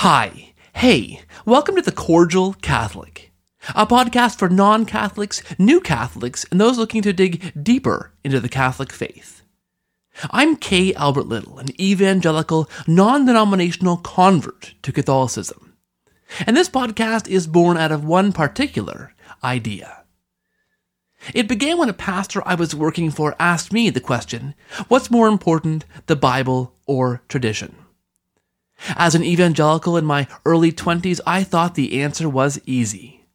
Hi, hey, welcome to The Cordial Catholic, a podcast for non Catholics, new Catholics, and those looking to dig deeper into the Catholic faith. I'm K. Albert Little, an evangelical, non denominational convert to Catholicism. And this podcast is born out of one particular idea. It began when a pastor I was working for asked me the question what's more important, the Bible or tradition? As an evangelical in my early 20s, I thought the answer was easy.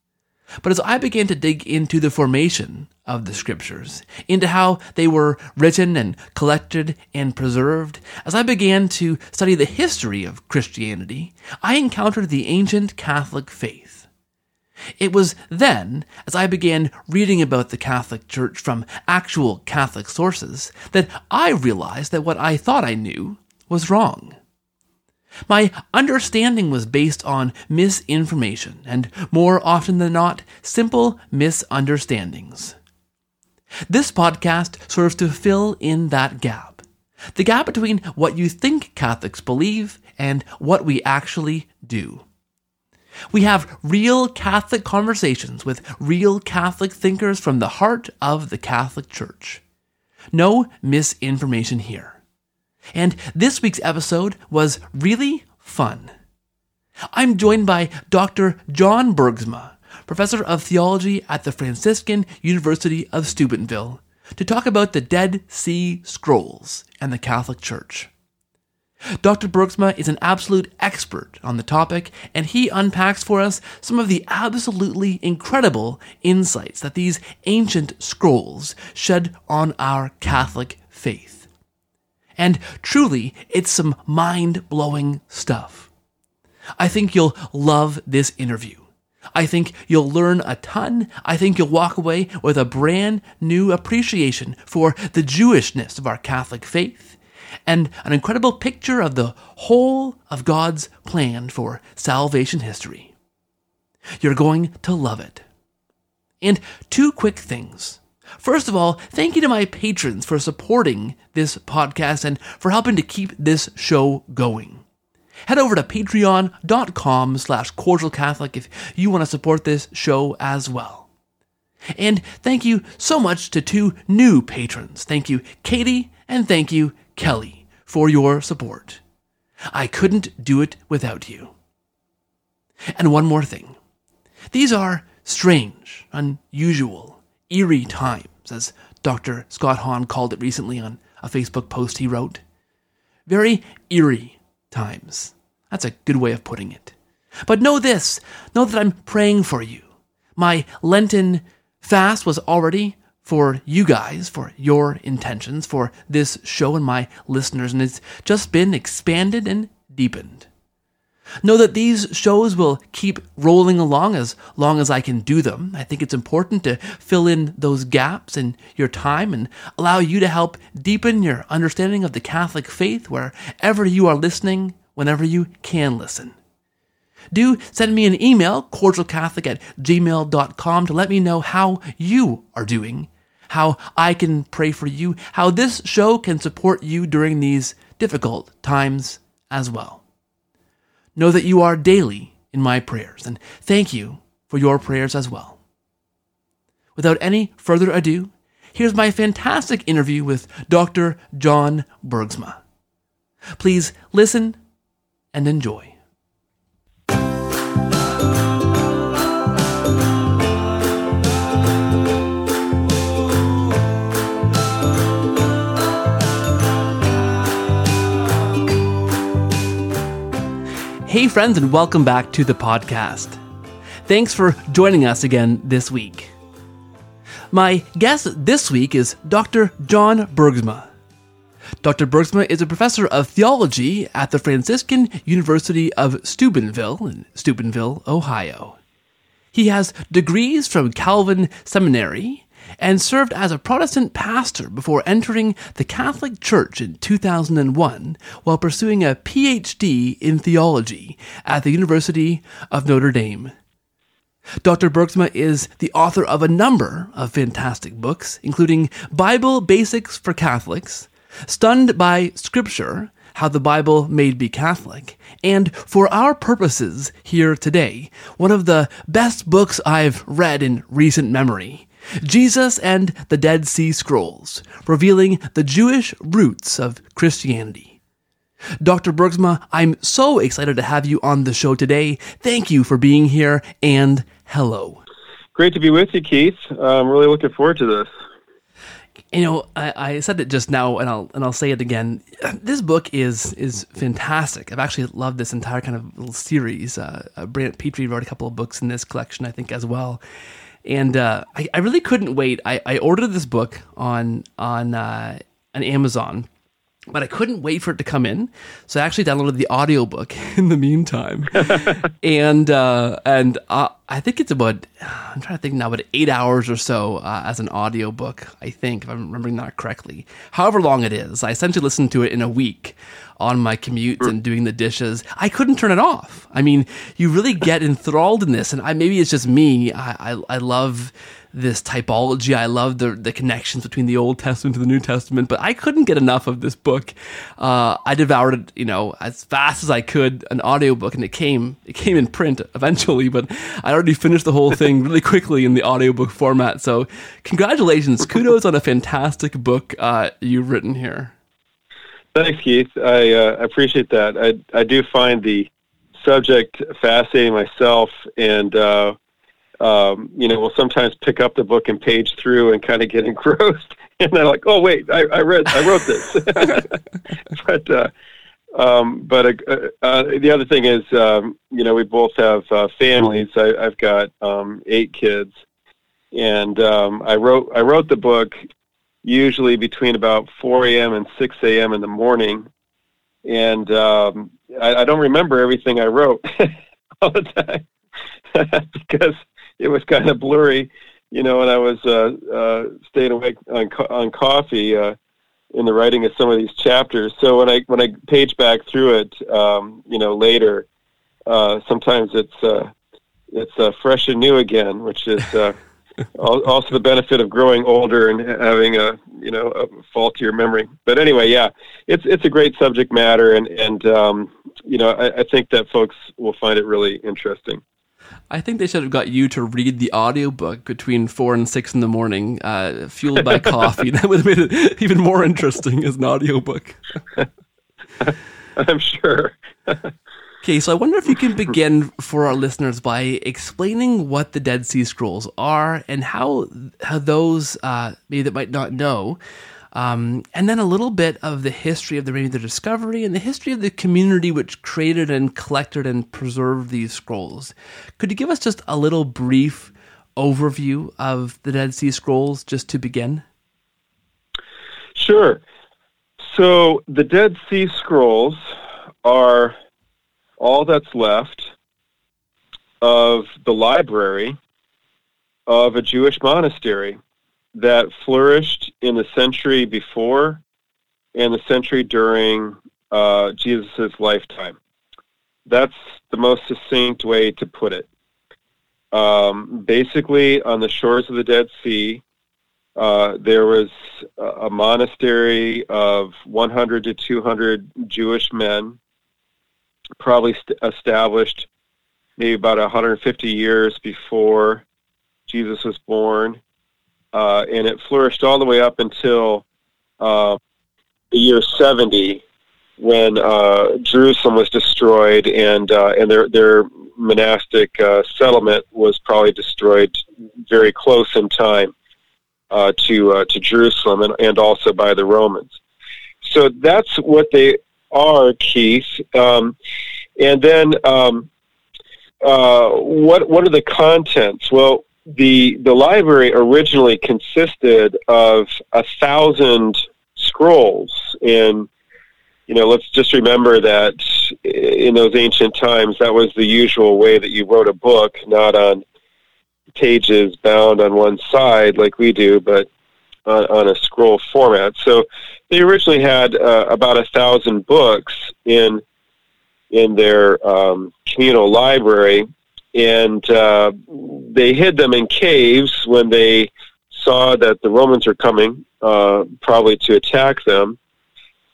But as I began to dig into the formation of the scriptures, into how they were written and collected and preserved, as I began to study the history of Christianity, I encountered the ancient Catholic faith. It was then, as I began reading about the Catholic Church from actual Catholic sources, that I realized that what I thought I knew was wrong. My understanding was based on misinformation and, more often than not, simple misunderstandings. This podcast serves to fill in that gap the gap between what you think Catholics believe and what we actually do. We have real Catholic conversations with real Catholic thinkers from the heart of the Catholic Church. No misinformation here. And this week's episode was really fun. I'm joined by Dr. John Bergsma, professor of theology at the Franciscan University of Steubenville, to talk about the Dead Sea Scrolls and the Catholic Church. Dr. Bergsma is an absolute expert on the topic, and he unpacks for us some of the absolutely incredible insights that these ancient scrolls shed on our Catholic faith. And truly, it's some mind blowing stuff. I think you'll love this interview. I think you'll learn a ton. I think you'll walk away with a brand new appreciation for the Jewishness of our Catholic faith and an incredible picture of the whole of God's plan for salvation history. You're going to love it. And two quick things. First of all, thank you to my patrons for supporting this podcast and for helping to keep this show going. Head over to patreon.com slash cordialcatholic if you want to support this show as well. And thank you so much to two new patrons. Thank you, Katie, and thank you, Kelly, for your support. I couldn't do it without you. And one more thing. These are strange, unusual, eerie times, as Dr. Scott Hahn called it recently on a Facebook post he wrote. Very eerie times. That's a good way of putting it. But know this know that I'm praying for you. My Lenten fast was already for you guys, for your intentions, for this show and my listeners, and it's just been expanded and deepened. Know that these shows will keep rolling along as long as I can do them. I think it's important to fill in those gaps in your time and allow you to help deepen your understanding of the Catholic faith wherever you are listening, whenever you can listen. Do send me an email, cordialcatholic at gmail.com, to let me know how you are doing, how I can pray for you, how this show can support you during these difficult times as well. Know that you are daily in my prayers, and thank you for your prayers as well. Without any further ado, here's my fantastic interview with Dr. John Bergsma. Please listen and enjoy. Hey, friends, and welcome back to the podcast. Thanks for joining us again this week. My guest this week is Dr. John Bergsma. Dr. Bergsma is a professor of theology at the Franciscan University of Steubenville in Steubenville, Ohio. He has degrees from Calvin Seminary and served as a Protestant pastor before entering the Catholic Church in 2001 while pursuing a PhD in theology at the University of Notre Dame. Dr. Bergsma is the author of a number of fantastic books, including Bible Basics for Catholics, Stunned by Scripture, How the Bible Made Me Catholic, and for our purposes here today, one of the best books I've read in recent memory. Jesus and the Dead Sea Scrolls, revealing the Jewish roots of Christianity. Dr. Bergsma, I'm so excited to have you on the show today. Thank you for being here and hello. Great to be with you, Keith. I'm really looking forward to this. You know, I, I, said it just now, and I'll and I'll say it again. This book is is fantastic. I've actually loved this entire kind of little series. Uh, uh, Brant Pitre wrote a couple of books in this collection, I think, as well. And uh, I, I really couldn't wait. I, I ordered this book on on uh, on Amazon but I couldn't wait for it to come in. So I actually downloaded the audiobook in the meantime. and uh, and uh, I think it's about I'm trying to think now, but eight hours or so uh, as an audiobook, I think, if I'm remembering that correctly. However long it is, I essentially listened to it in a week on my commute and doing the dishes. I couldn't turn it off. I mean, you really get enthralled in this, and I, maybe it's just me. I, I, I love this typology. I love the the connections between the Old Testament to the New Testament, but I couldn't get enough of this book. Uh, I devoured it, you know, as fast as I could, an audiobook, and it came it came in print eventually, but I already finished the whole thing really quickly in the audiobook format. So, congratulations, kudos on a fantastic book uh, you've written here. Thanks, Keith. I uh, appreciate that. I I do find the subject fascinating myself, and uh, um, you know, will sometimes pick up the book and page through and kind of get engrossed. And they're like, oh, wait, I, I read, I wrote this. but, uh, um, but uh, uh, the other thing is, um, you know, we both have uh, families. I, I've got um, eight kids, and um, I wrote I wrote the book usually between about 4 a.m. and 6 a.m. in the morning, and um, I, I don't remember everything I wrote all the time because it was kind of blurry, you know, and I was uh, uh, staying awake on co- on coffee uh, in the writing of some of these chapters. So when I when I page back through it, um, you know, later, uh, sometimes it's uh, it's uh, fresh and new again, which is. Uh, also the benefit of growing older and having a you know a faultier memory but anyway yeah it's it's a great subject matter and and um, you know I, I think that folks will find it really interesting I think they should have got you to read the audiobook between four and six in the morning, uh, fueled by coffee. That would have made it even more interesting as an audiobook. I'm sure. okay, so I wonder if you can begin for our listeners by explaining what the Dead Sea Scrolls are and how how those uh, maybe that might not know um, and then a little bit of the history of the maybe the discovery and the history of the community which created and collected and preserved these scrolls. Could you give us just a little brief overview of the Dead Sea Scrolls just to begin? Sure. So the Dead Sea Scrolls are all that's left of the library of a Jewish monastery that flourished in the century before and the century during uh, Jesus' lifetime. That's the most succinct way to put it. Um, basically, on the shores of the Dead Sea, uh, there was a monastery of 100 to 200 Jewish men, probably st- established maybe about 150 years before Jesus was born uh, and it flourished all the way up until uh, the year 70 when uh, Jerusalem was destroyed and uh, and their their monastic uh, settlement was probably destroyed very close in time uh, to to Jerusalem and, and also by the Romans. So that's what they are, Keith. Um, and then um, what what are the contents? Well, the the library originally consisted of a thousand scrolls. And you know let's just remember that in those ancient times that was the usual way that you wrote a book not on pages bound on one side like we do but on, on a scroll format. So they originally had uh, about a thousand books in in their um, communal library and uh, they hid them in caves when they saw that the Romans were coming, uh, probably to attack them.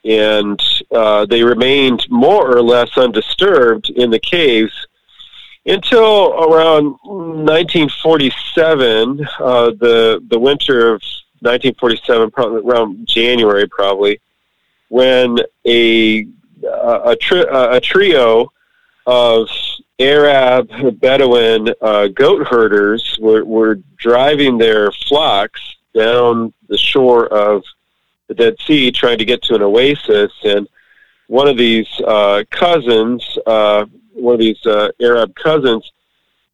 and uh, they remained more or less undisturbed in the caves until around 1947, uh, the the winter of 1947, probably around January, probably, when a a, tri- a trio of Arab Bedouin uh, goat herders were, were driving their flocks down the shore of the Dead Sea, trying to get to an oasis, and one of these uh, cousins, uh, one of these uh, Arab cousins,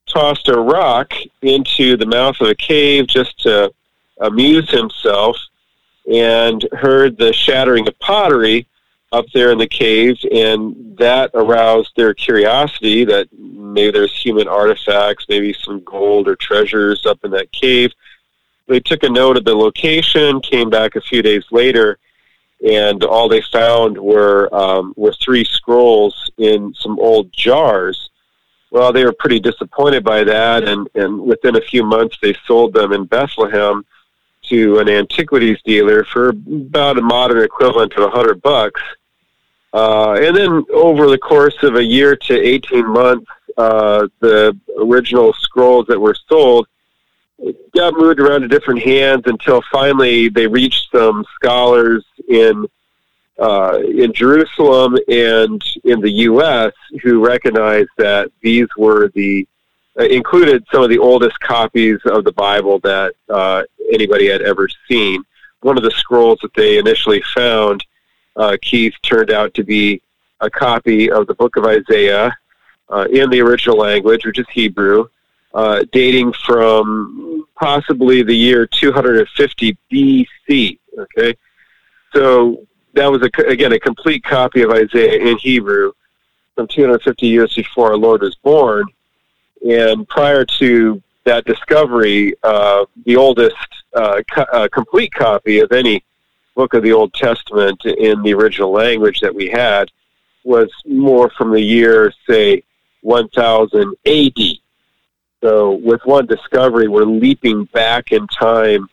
tossed a rock into the mouth of a cave just to amuse himself, and heard the shattering of pottery up there in the cave, and that aroused their curiosity that maybe there's human artifacts, maybe some gold or treasures up in that cave. They took a note of the location, came back a few days later, and all they found were um, were three scrolls in some old jars. Well, they were pretty disappointed by that, and, and within a few months, they sold them in Bethlehem to an antiquities dealer for about a modern equivalent of a hundred bucks. Uh, and then over the course of a year to 18 months, uh, the original scrolls that were sold got moved around to different hands until finally they reached some scholars in uh, in Jerusalem and in the U.S. who recognized that these were the uh, included some of the oldest copies of the Bible that uh, anybody had ever seen. One of the scrolls that they initially found, uh, Keith, turned out to be a copy of the book of Isaiah uh, in the original language, which is Hebrew, uh, dating from possibly the year 250 BC. Okay, so that was a, again a complete copy of Isaiah in Hebrew from 250 years before our Lord was born. And prior to that discovery, uh, the oldest uh, co- uh, complete copy of any book of the Old Testament in the original language that we had was more from the year, say, 1000 AD. So with one discovery, we're leaping back in time,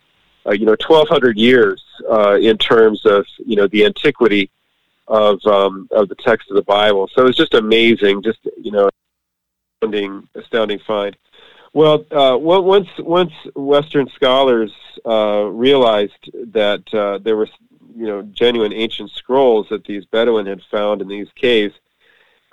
uh, you know, 1200 years uh, in terms of, you know, the antiquity of, um, of the text of the Bible. So it's just amazing, just, you know, astounding, astounding find. Well, uh, once once Western scholars uh, realized that uh, there were, you know, genuine ancient scrolls that these Bedouin had found in these caves,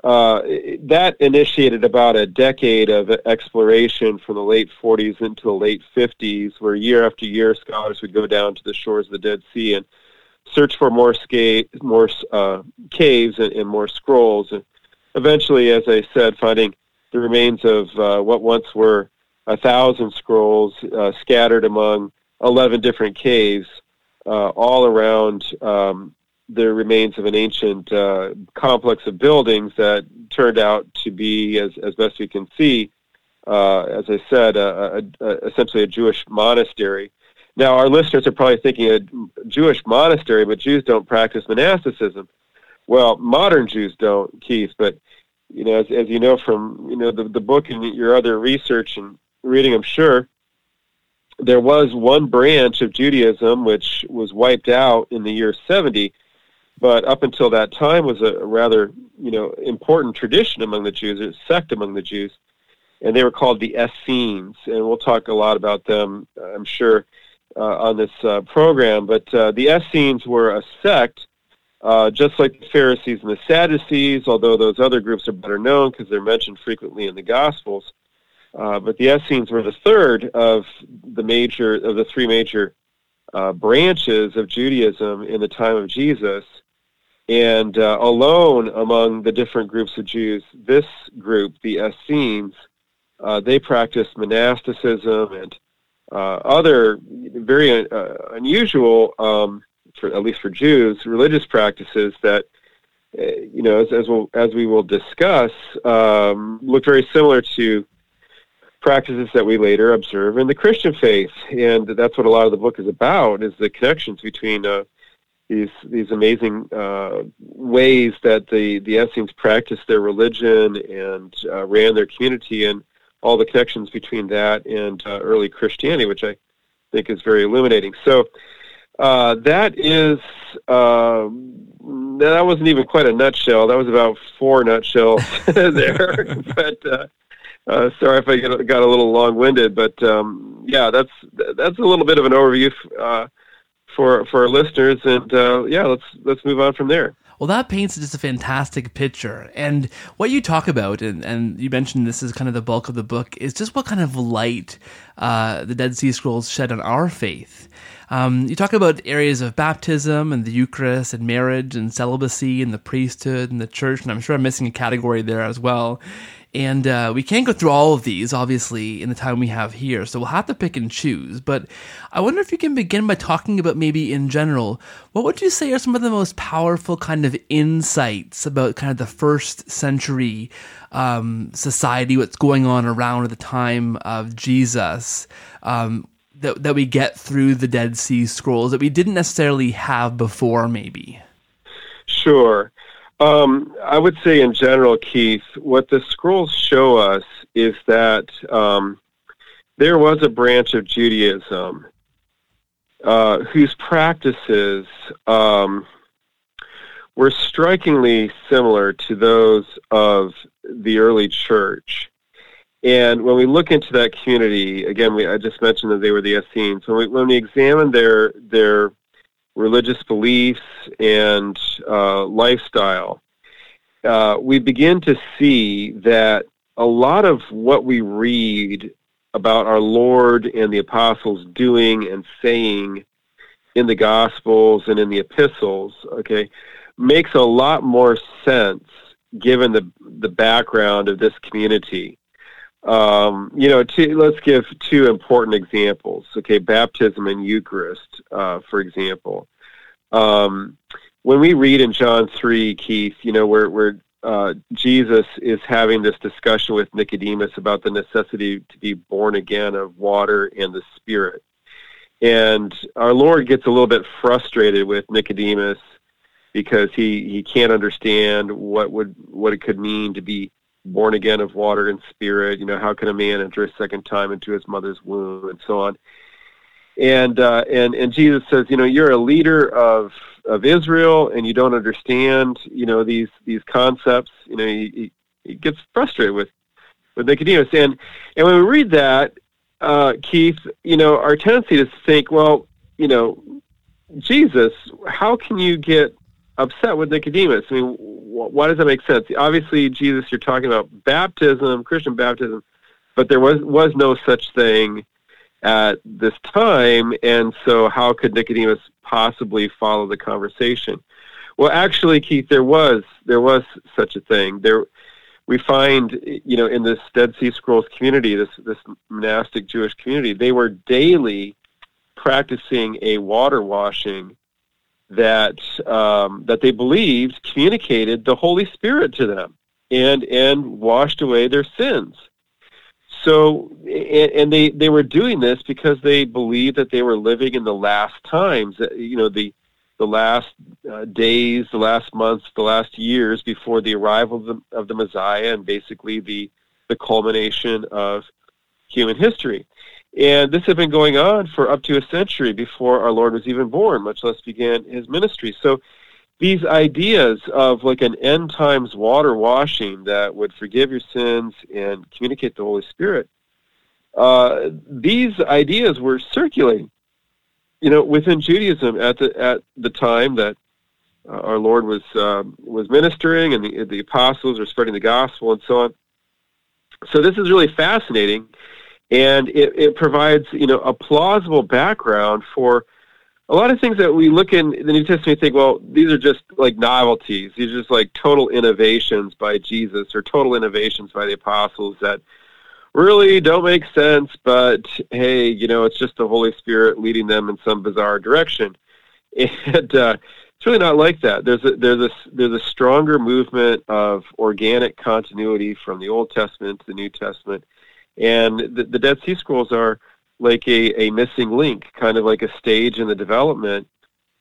uh, that initiated about a decade of exploration from the late 40s into the late 50s, where year after year scholars would go down to the shores of the Dead Sea and search for more, sca- more uh, caves and, and, more scrolls. And eventually, as I said, finding the remains of uh, what once were a thousand scrolls uh, scattered among 11 different caves uh, all around um, the remains of an ancient uh, complex of buildings that turned out to be, as, as best we can see, uh, as I said, a, a, a, essentially a Jewish monastery. Now, our listeners are probably thinking a Jewish monastery, but Jews don't practice monasticism. Well, modern Jews don't, Keith, but you know, as, as you know from you know the, the book and your other research and reading, I'm sure there was one branch of Judaism which was wiped out in the year 70 but up until that time was a rather you know important tradition among the Jews, a sect among the Jews, and they were called the Essenes, and we'll talk a lot about them, I'm sure, uh, on this uh, program. But uh, the Essenes were a sect, uh, just like the Pharisees and the Sadducees, although those other groups are better known because they're mentioned frequently in the Gospels. Uh, but the Essenes were the third of the major of the three major uh, branches of Judaism in the time of Jesus. And uh, alone among the different groups of Jews, this group, the Essenes, uh, they practiced monasticism and uh, other very unusual, um, for, at least for Jews, religious practices that, uh, you know, as, as, we'll, as we will discuss, um, look very similar to practices that we later observe in the Christian faith. And that's what a lot of the book is about, is the connections between uh, these these amazing uh, ways that the the Essenes practiced their religion and uh, ran their community, and all the connections between that and uh, early Christianity, which I think is very illuminating. So, Uh, that is uh, that wasn't even quite a nutshell. That was about four nutshells there. but uh, uh, sorry if I get, got a little long-winded. But um, yeah, that's that's a little bit of an overview uh, for for our listeners. And uh, yeah, let's let's move on from there. Well, that paints just a fantastic picture. And what you talk about, and, and you mentioned this is kind of the bulk of the book, is just what kind of light uh, the Dead Sea Scrolls shed on our faith. Um, you talk about areas of baptism and the Eucharist and marriage and celibacy and the priesthood and the church, and I'm sure I'm missing a category there as well. And uh, we can't go through all of these, obviously, in the time we have here, so we'll have to pick and choose. But I wonder if you can begin by talking about maybe in general, what would you say are some of the most powerful kind of insights about kind of the first century um, society, what's going on around at the time of Jesus? Um, that, that we get through the Dead Sea Scrolls that we didn't necessarily have before, maybe? Sure. Um, I would say, in general, Keith, what the scrolls show us is that um, there was a branch of Judaism uh, whose practices um, were strikingly similar to those of the early church. And when we look into that community, again, we, I just mentioned that they were the Essenes. When we, when we examine their their religious beliefs and uh, lifestyle, uh, we begin to see that a lot of what we read about our Lord and the apostles doing and saying in the Gospels and in the epistles, okay, makes a lot more sense given the the background of this community. Um, you know, let's give two important examples. Okay, baptism and Eucharist, uh, for example. Um, when we read in John three, Keith, you know, where where uh, Jesus is having this discussion with Nicodemus about the necessity to be born again of water and the Spirit, and our Lord gets a little bit frustrated with Nicodemus because he he can't understand what would what it could mean to be born again of water and spirit. You know, how can a man enter a second time into his mother's womb, and so on. And uh, and and Jesus says, you know, you're a leader of of Israel, and you don't understand, you know, these these concepts. You know, he, he gets frustrated with with Nicodemus, and and when we read that, uh, Keith, you know, our tendency to think, well, you know, Jesus, how can you get upset with Nicodemus? I mean, why does that make sense? Obviously, Jesus, you're talking about baptism, Christian baptism, but there was was no such thing at this time, and so how could Nicodemus possibly follow the conversation? Well, actually, Keith, there was there was such a thing. There, we find, you know, in this Dead Sea Scrolls community, this this monastic Jewish community, they were daily practicing a water washing that um, that they believed communicated the Holy Spirit to them and and washed away their sins. So and, and they they were doing this because they believed that they were living in the last times. You know the the last uh, days, the last months, the last years before the arrival of the, of the Messiah, and basically the the culmination of human history. And this had been going on for up to a century before our Lord was even born, much less began his ministry. So these ideas of like an end times water washing that would forgive your sins and communicate the Holy Spirit, uh, these ideas were circulating, you know, within Judaism at the at the time that uh, our Lord was uh, was ministering and the the apostles were spreading the gospel and so on. So this is really fascinating and it, it provides you know a plausible background for a lot of things that we look in the New Testament and think, well, these are just like novelties. These are just like total innovations by Jesus or total innovations by the apostles that really don't make sense, but hey, you know, it's just the Holy Spirit leading them in some bizarre direction. And uh, it's really not like that. There's a there's a there's a stronger movement of organic continuity from the Old Testament to the New Testament and the, the Dead Sea Scrolls are like a, a missing link, kind of like a stage in the development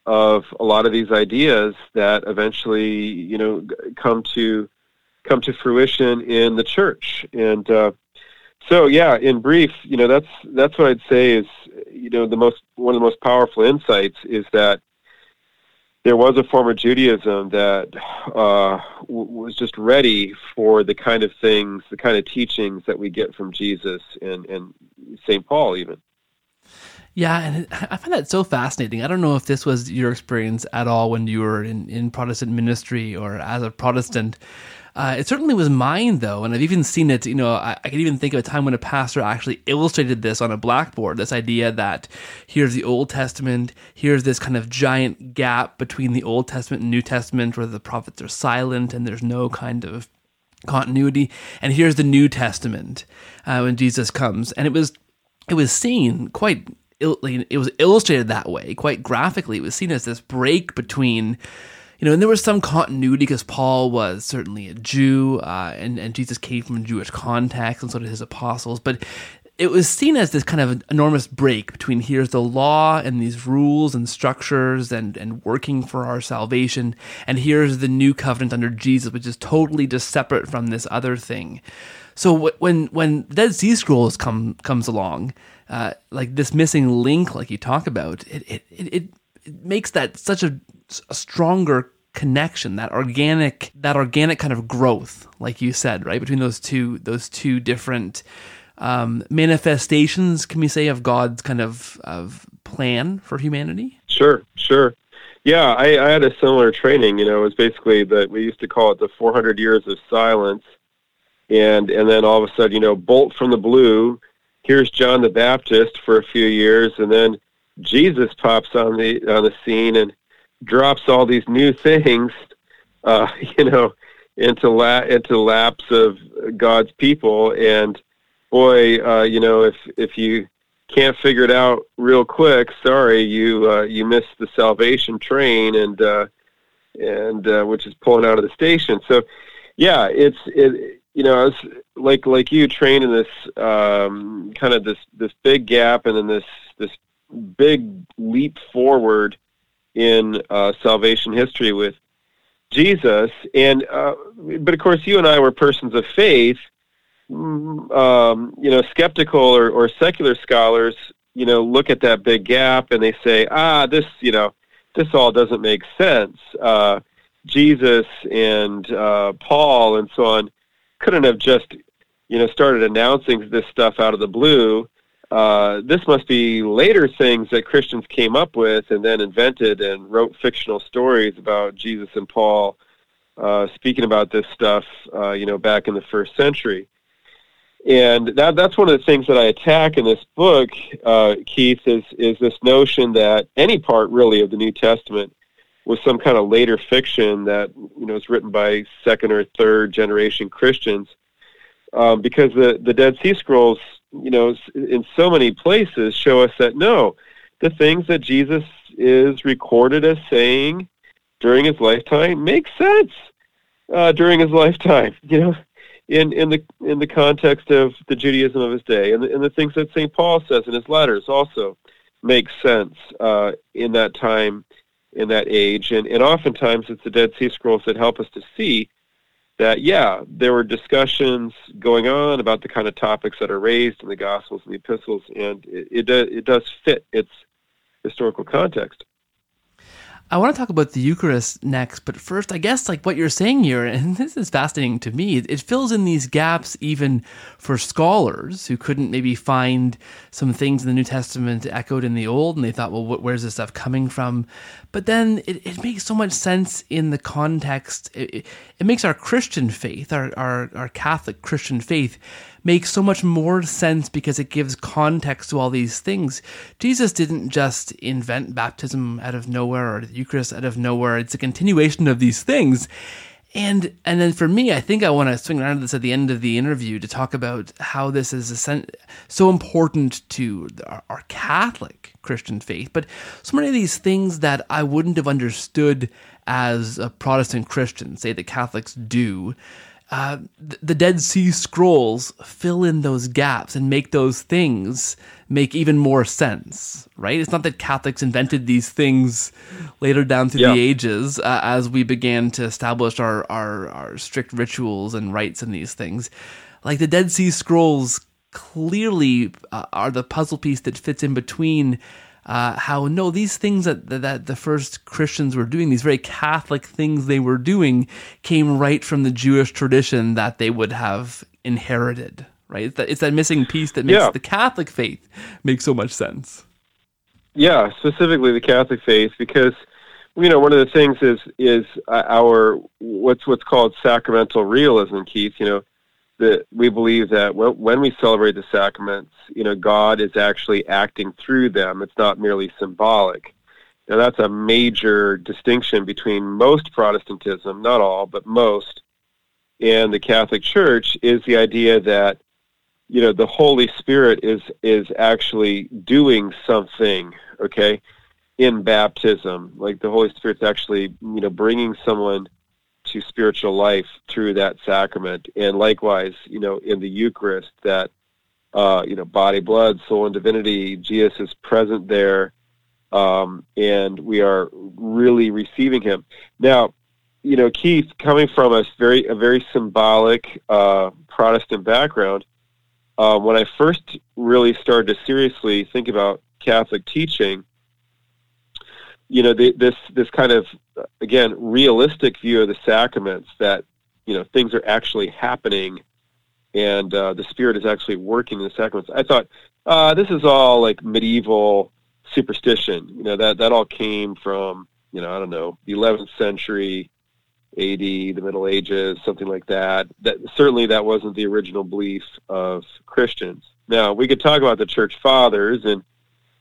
of a lot of these ideas that eventually, you know, come to come to fruition in the church. And uh, so, yeah, in brief, you know, that's that's what I'd say is you know, the most one of the most powerful insights is that there was a form of Judaism that uh, w- was just ready for the kind of things, the kind of teachings that we get from Jesus and, and St. Paul, even. Yeah, and I find that so fascinating. I don't know if this was your experience at all when you were in, in Protestant ministry or as a Protestant. Uh, it certainly was mine, though, and I've even seen it. You know, I, I can even think of a time when a pastor actually illustrated this on a blackboard. This idea that here's the Old Testament, here's this kind of giant gap between the Old Testament and New Testament, where the prophets are silent and there's no kind of continuity, and here's the New Testament uh, when Jesus comes, and it was it was seen quite it was illustrated that way quite graphically. It was seen as this break between you know, and there was some continuity because Paul was certainly a Jew, uh, and and Jesus came from a Jewish context, and so did his apostles. But it was seen as this kind of enormous break between here's the law and these rules and structures and and working for our salvation, and here's the new covenant under Jesus, which is totally just separate from this other thing. So when when Dead Sea Scrolls come comes along, uh, like this missing link, like you talk about, it it it, it makes that such a a stronger connection that organic that organic kind of growth like you said right? Between those two those two different um, manifestations can we say of god's kind of of plan for humanity? Sure sure. Yeah I, I had a similar training you know it was basically that we used to call it the 400 years of silence. And and then all of a sudden you know bolt from the blue here's john the baptist for a few years and then jesus pops on the on the scene and drops all these new things, uh, you know, into la- into laps of God's people. And boy, uh, you know, if if you can't figure it out real quick, sorry, you uh, you missed the salvation train, and uh, and uh, which is pulling out of the station. So, yeah, it's it. You know, it's like like you train in this um, kind of this this big gap, and then this this big leap forward in uh, salvation history with Jesus. And uh, but of course, you and I were persons of faith. Mm, um, you know, skeptical or, or secular scholars, you know, look at that big gap and they say, ah, this, you know, this all doesn't make sense. Uh, Jesus and uh, Paul and so on couldn't have just, you know, started announcing this stuff out of the blue uh, this must be later things that Christians came up with and then invented and wrote fictional stories about Jesus and Paul uh, speaking about this stuff, uh, you know, back in the first century. And that, that's one of the things that I attack in this book, uh, Keith, is, is this notion that any part really of the New Testament was some kind of later fiction that, you know, was written by second or third generation Christians. Um, because the, the Dead Sea Scrolls you know, in so many places show us that no, the things that Jesus is recorded as saying during his lifetime make sense uh, during his lifetime. You know, in in the in the context of the Judaism of his day, and the, and the things that Saint Paul says in his letters also make sense uh, in that time, in that age, and and oftentimes it's the Dead Sea Scrolls that help us to see that yeah, there were discussions going on about the kind of topics that are raised in the Gospels and the Epistles, and it it, it does fit its historical context. I want to talk about the Eucharist next, but first, I guess like what you're saying here, and this is fascinating to me, it fills in these gaps even for scholars who couldn't maybe find some things in the New Testament echoed in the Old, and they thought, well, where's this stuff coming from? But then it, it makes so much sense in the context. It, it makes our Christian faith, our, our, our Catholic Christian faith, makes so much more sense because it gives context to all these things. Jesus didn't just invent baptism out of nowhere or the Eucharist out of nowhere. It's a continuation of these things. And and then for me, I think I want to swing around to this at the end of the interview to talk about how this is so important to our, our Catholic Christian faith, but so many of these things that I wouldn't have understood as a Protestant Christian, say the Catholics do, uh, the Dead Sea Scrolls fill in those gaps and make those things make even more sense, right? It's not that Catholics invented these things later down through yeah. the ages uh, as we began to establish our, our, our strict rituals and rites and these things. Like the Dead Sea Scrolls clearly uh, are the puzzle piece that fits in between uh, how no these things that, that the first Christians were doing, these very Catholic things they were doing, came right from the Jewish tradition that they would have inherited. Right? It's that, it's that missing piece that makes Yeah. the Catholic faith make so much sense. Yeah, specifically the Catholic faith, because you know one of the things is is uh, our what's what's called sacramental realism, Keith. You know that we believe that when we celebrate the sacraments, you know God is actually acting through them. It's not merely symbolic. Now that's a major distinction between most Protestantism, not all, but most, and the Catholic Church is the idea that you know the Holy Spirit is is actually doing something okay in baptism like the holy spirit's actually you know bringing someone to spiritual life through that sacrament. And likewise you know in the eucharist that uh you know body blood soul and divinity jesus is present there um and we are really receiving him. Now you know keith coming from a very a very symbolic uh protestant background um, when I first really started to seriously think about Catholic teaching, you know, the, this this kind of again realistic view of the sacraments that you know things are actually happening, and uh, the Spirit is actually working in the sacraments. I thought uh, this is all like medieval superstition. You know that that all came from you know I don't know the 11th century. AD, the Middle Ages, something like that. That certainly that wasn't the original belief of Christians. Now we could talk about the Church Fathers and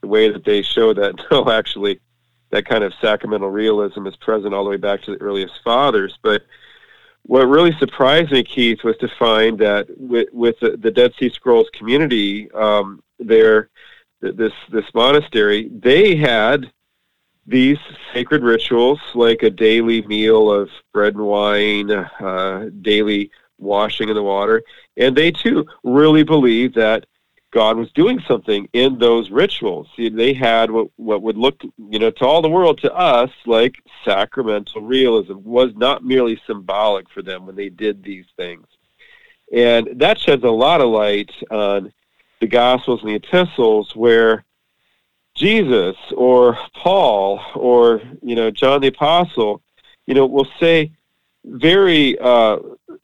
the way that they show that no, actually, that kind of sacramental realism is present all the way back to the earliest fathers. But what really surprised me, Keith, was to find that with, with the, the Dead Sea Scrolls community, um, this this monastery, they had these sacred rituals like a daily meal of bread and wine, uh, daily washing in the water, and they too really believed that God was doing something in those rituals. See, They had what what would look, you know, to all the world, to us, like sacramental realism was not merely symbolic for them when they did these things, and that sheds a lot of light on the Gospels and the epistles where Jesus or Paul or you know John the Apostle, you know, will say very uh,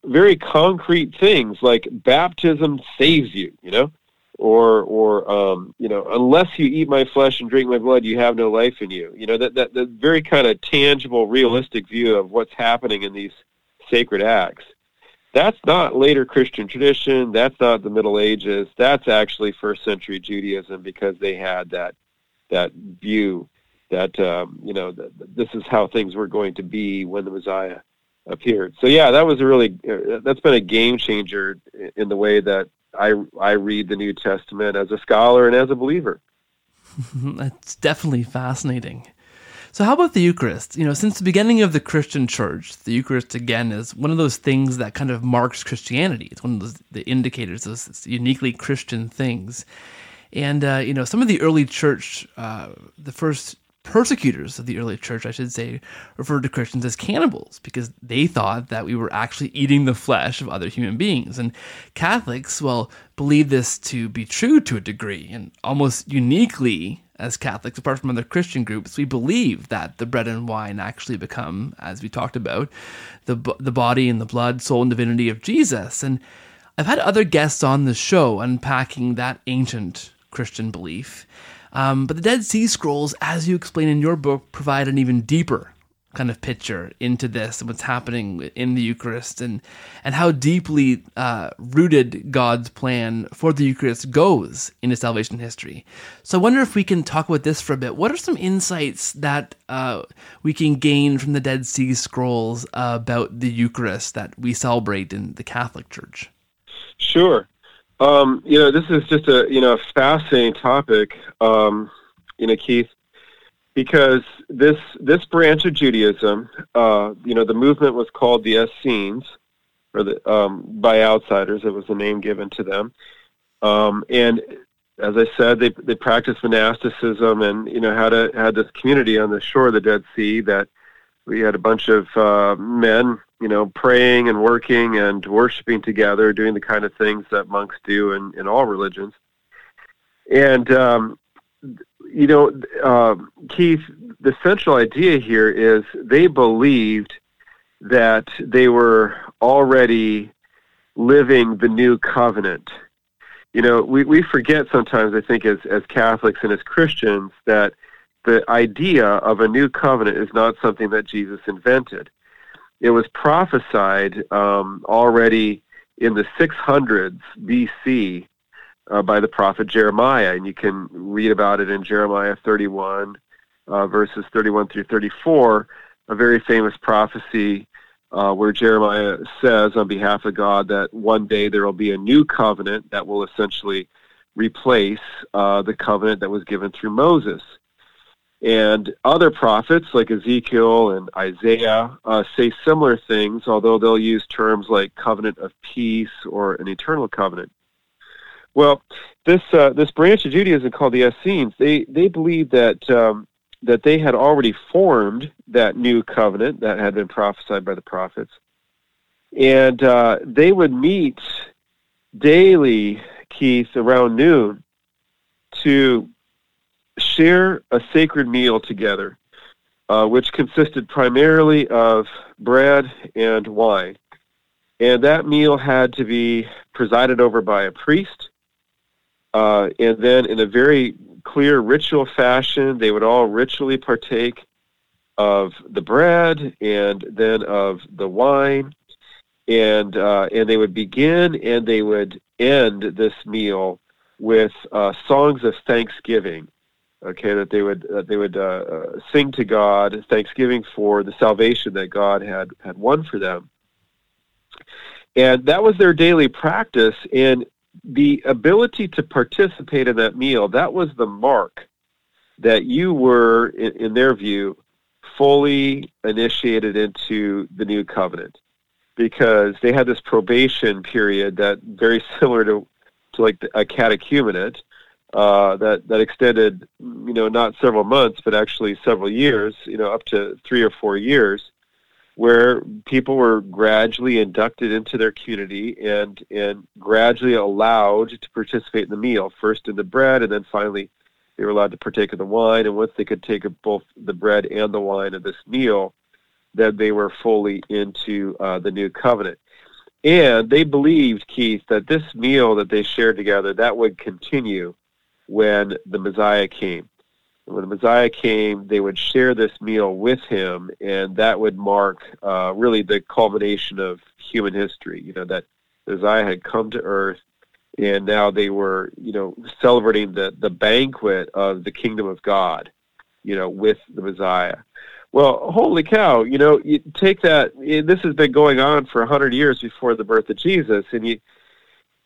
very concrete things like baptism saves you, you know, or or um, you know, unless you eat my flesh and drink my blood, you have no life in you. You know that that that very kind of tangible, realistic view of what's happening in these sacred acts. That's not later Christian tradition. That's not the Middle Ages. That's actually first century Judaism because they had that that view that um, you know that this is how things were going to be when the Messiah appeared. So yeah, that was a really uh, that's been a game changer in the way that I I read the New Testament as a scholar and as a believer. That's definitely fascinating. So, how about the Eucharist? You know, since the beginning of the Christian church, the Eucharist again is one of those things that kind of marks Christianity. It's one of those the indicators, those uniquely Christian things. And uh, you know, some of the early church, uh, the first persecutors of the early church, I should say, referred to Christians as cannibals because they thought that we were actually eating the flesh of other human beings. And Catholics, well, believe this to be true to a degree, and almost uniquely as Catholics, apart from other Christian groups, we believe that the bread and wine actually become, as we talked about, the the body and the blood, soul, and divinity of Jesus. And I've had other guests on the show unpacking that ancient Christian belief. Um, but the Dead Sea Scrolls, as you explain in your book, provide an even deeper kind of picture into this and what's happening in the Eucharist and and how deeply uh, rooted God's plan for the Eucharist goes into salvation history. So I wonder if we can talk about this for a bit. What are some insights that uh, we can gain from the Dead Sea Scrolls about the Eucharist that we celebrate in the Catholic Church? Sure. Um, you know, this is just a you know fascinating topic. Um, you know, Keith, because this this branch of Judaism, uh, you know, the movement was called the Essenes, or the um, by outsiders. It was the name given to them, um, and as I said, they they practiced monasticism and you know had a had this community on the shore of the Dead Sea that we had a bunch of uh, men, you know, praying and working and worshiping together, doing the kind of things that monks do in, in all religions. And, um, you know, uh, Keith, the central idea here is they believed that they were already living the new covenant. You know, we, we forget sometimes, I think, as, as Catholics and as Christians, that the idea of a new covenant is not something that Jesus invented. It was prophesied um, already in the 600s BC uh, by the prophet Jeremiah, and you can read about it in Jeremiah 31, uh, verses 31 through 34, a very famous prophecy uh, where Jeremiah says on behalf of God that one day there will be a new covenant that will essentially replace uh, the covenant that was given through Moses. And other prophets like Ezekiel and Isaiah uh, say similar things, although they'll use terms like covenant of peace or an eternal covenant. Well, this uh, this branch of Judaism called the Essenes, they they believe that um, that they had already formed that new covenant that had been prophesied by the prophets, and uh, they would meet daily, Keith, around noon, to share a sacred meal together, uh, which consisted primarily of bread and wine. And that meal had to be presided over by a priest. Uh, and then, in a very clear ritual fashion, they would all ritually partake of the bread and then of the wine. And, uh, and they would begin and they would end this meal with uh, songs of thanksgiving okay that they would uh, they would uh, uh, sing to God thanksgiving for the salvation that God had had won for them. And that was their daily practice and the ability to participate in that meal that was the mark that you were in, in their view fully initiated into the new covenant. Because they had this probation period that very similar to to like a catechumenate uh, that that extended, you know, not several months, but actually several years, you know, up to three or four years, where people were gradually inducted into their community and and gradually allowed to participate in the meal, first in the bread, and then finally they were allowed to partake of the wine. And once they could take both the bread and the wine of this meal, then they were fully into uh, the new covenant. And they believed, Keith, that this meal that they shared together that would continue when the Messiah came. When the Messiah came, they would share this meal with him, and that would mark uh, really the culmination of human history. You know that the Messiah had come to earth, and now they were, you know, celebrating the the banquet of the kingdom of God. You know, with the Messiah. Well, holy cow! You know, you take that. This has been going on for a hundred years before the birth of Jesus, and you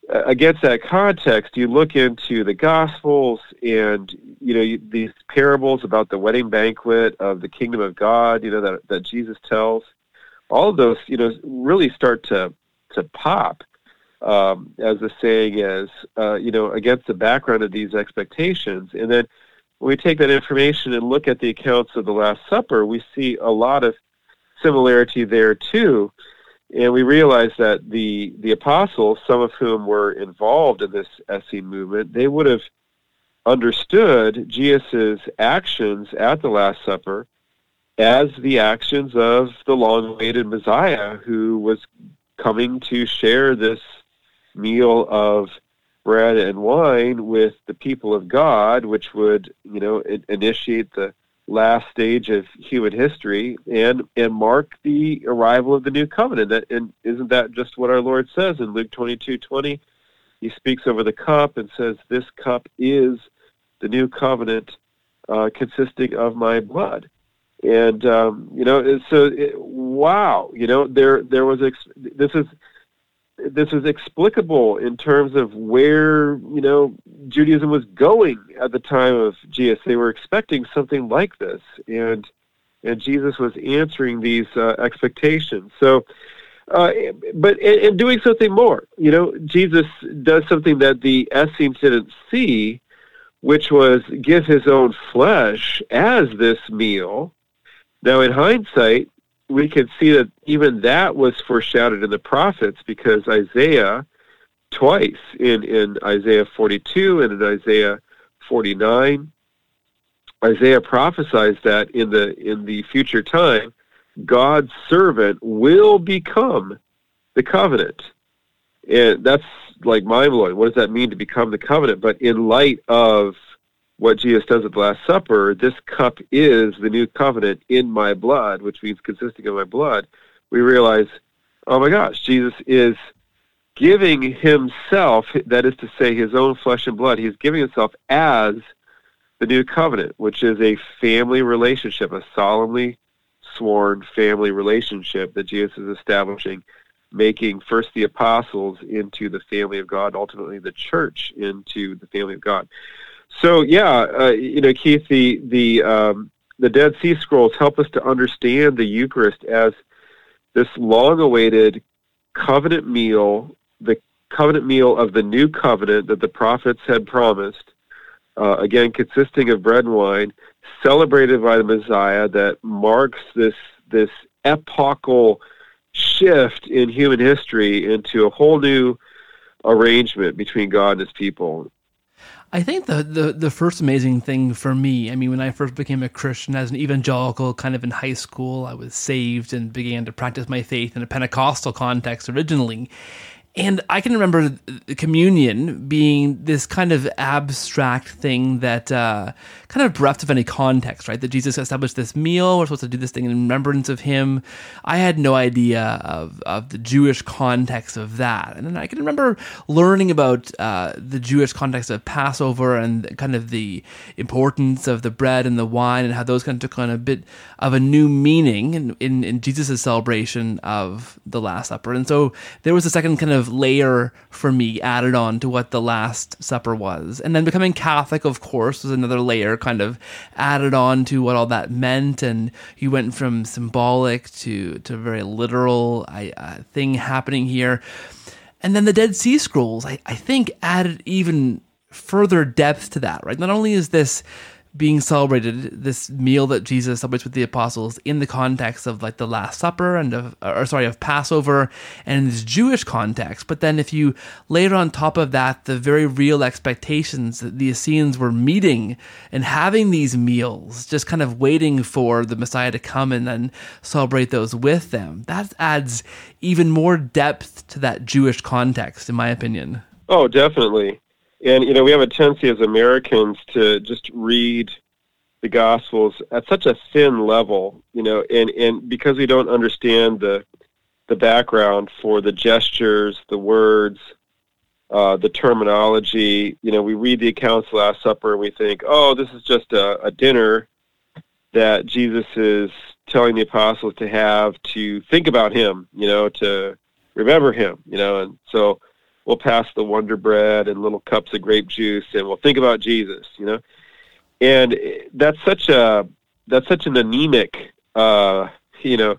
against that context, you look into the Gospels and you know you, these parables about the wedding banquet of the kingdom of God. You know that that Jesus tells. All of those, you know, really start to to pop, um, as the saying is. Uh, you know, against the background of these expectations, and then when we take that information and look at the accounts of the Last Supper, we see a lot of similarity there too. And we realize that the, the apostles, some of whom were involved in this Essene movement, they would have understood Jesus' actions at the Last Supper as the actions of the long-awaited Messiah who was coming to share this meal of bread and wine with the people of God, which would, you know, initiate the last stage of human history and and mark the arrival of the new covenant. That, and isn't that just what our Lord says in Luke twenty two twenty? He speaks over the cup and says, "This cup is the new covenant, uh, consisting of my blood." And um, you know, so it, wow, you know, there there was this is this is explicable in terms of where you know Judaism was going at the time of Jesus. They were expecting something like this, and and Jesus was answering these uh, expectations. So, uh, but and, doing something more. You know, Jesus does something that the Essenes didn't see, which was give his own flesh as this meal. Now, in hindsight, we can see that even that was foreshadowed in the prophets because Isaiah, twice in, in Isaiah 42 and in Isaiah 49, Isaiah prophesies that in the in the future time, God's servant will become the covenant. And that's like mind blowing. What does that mean to become the covenant? But in light of what Jesus does at the Last Supper, this cup is the new covenant in my blood, which means consisting of my blood. We realize, oh my gosh, Jesus is giving himself, that is to say, his own flesh and blood, he's giving himself as the new covenant, which is a family relationship, a solemnly sworn family relationship that Jesus is establishing, making first the apostles into the family of God, ultimately the church into the family of God. So yeah, uh, you know, Keith, the the um, the Dead Sea Scrolls help us to understand the Eucharist as this long-awaited covenant meal, the covenant meal of the new covenant that the prophets had promised. Uh, again, consisting of bread and wine, celebrated by the Messiah, that marks this this epochal shift in human history into a whole new arrangement between God and His people. I think the, the the first amazing thing for me, I mean, when I first became a Christian as an evangelical, kind of in high school, I was saved and began to practice my faith in a Pentecostal context originally. And I can remember communion being this kind of abstract thing that uh, kind of bereft of any context, right? That Jesus established this meal, we're supposed to do this thing in remembrance of him. I had no idea of, of the Jewish context of that. And then I can remember learning about uh, the Jewish context of Passover and kind of the importance of the bread and the wine and how those kind of took on a bit of a new meaning in, in, in Jesus' celebration of the Last Supper. And so there was a second kind of of layer for me added on to what the Last Supper was. And then becoming Catholic, of course, was another layer kind of added on to what all that meant. And you went from symbolic to, to very literal uh, thing happening here. And then the Dead Sea Scrolls, I, I think, added even further depth to that, right? Not only is this being celebrated, this meal that Jesus celebrates with the apostles in the context of like the Last Supper and of, or sorry, of Passover and in this Jewish context. But then if you layer on top of that the very real expectations that the Essenes were meeting and having these meals, just kind of waiting for the Messiah to come and then celebrate those with them, that adds even more depth to that Jewish context, in my opinion. Oh, definitely and you know we have a tendency as Americans to just read the Gospels at such a thin level, you know, and and because we don't understand the the background for the gestures, the words, uh, the terminology. You know, we read the accounts of the Last Supper and we think, oh, this is just a, a dinner that Jesus is telling the apostles to have to think about him, you know, to remember him, you know, and so we'll pass the Wonder Bread and little cups of grape juice, and we'll think about Jesus, you know. And that's such a that's such an anemic, uh, you know,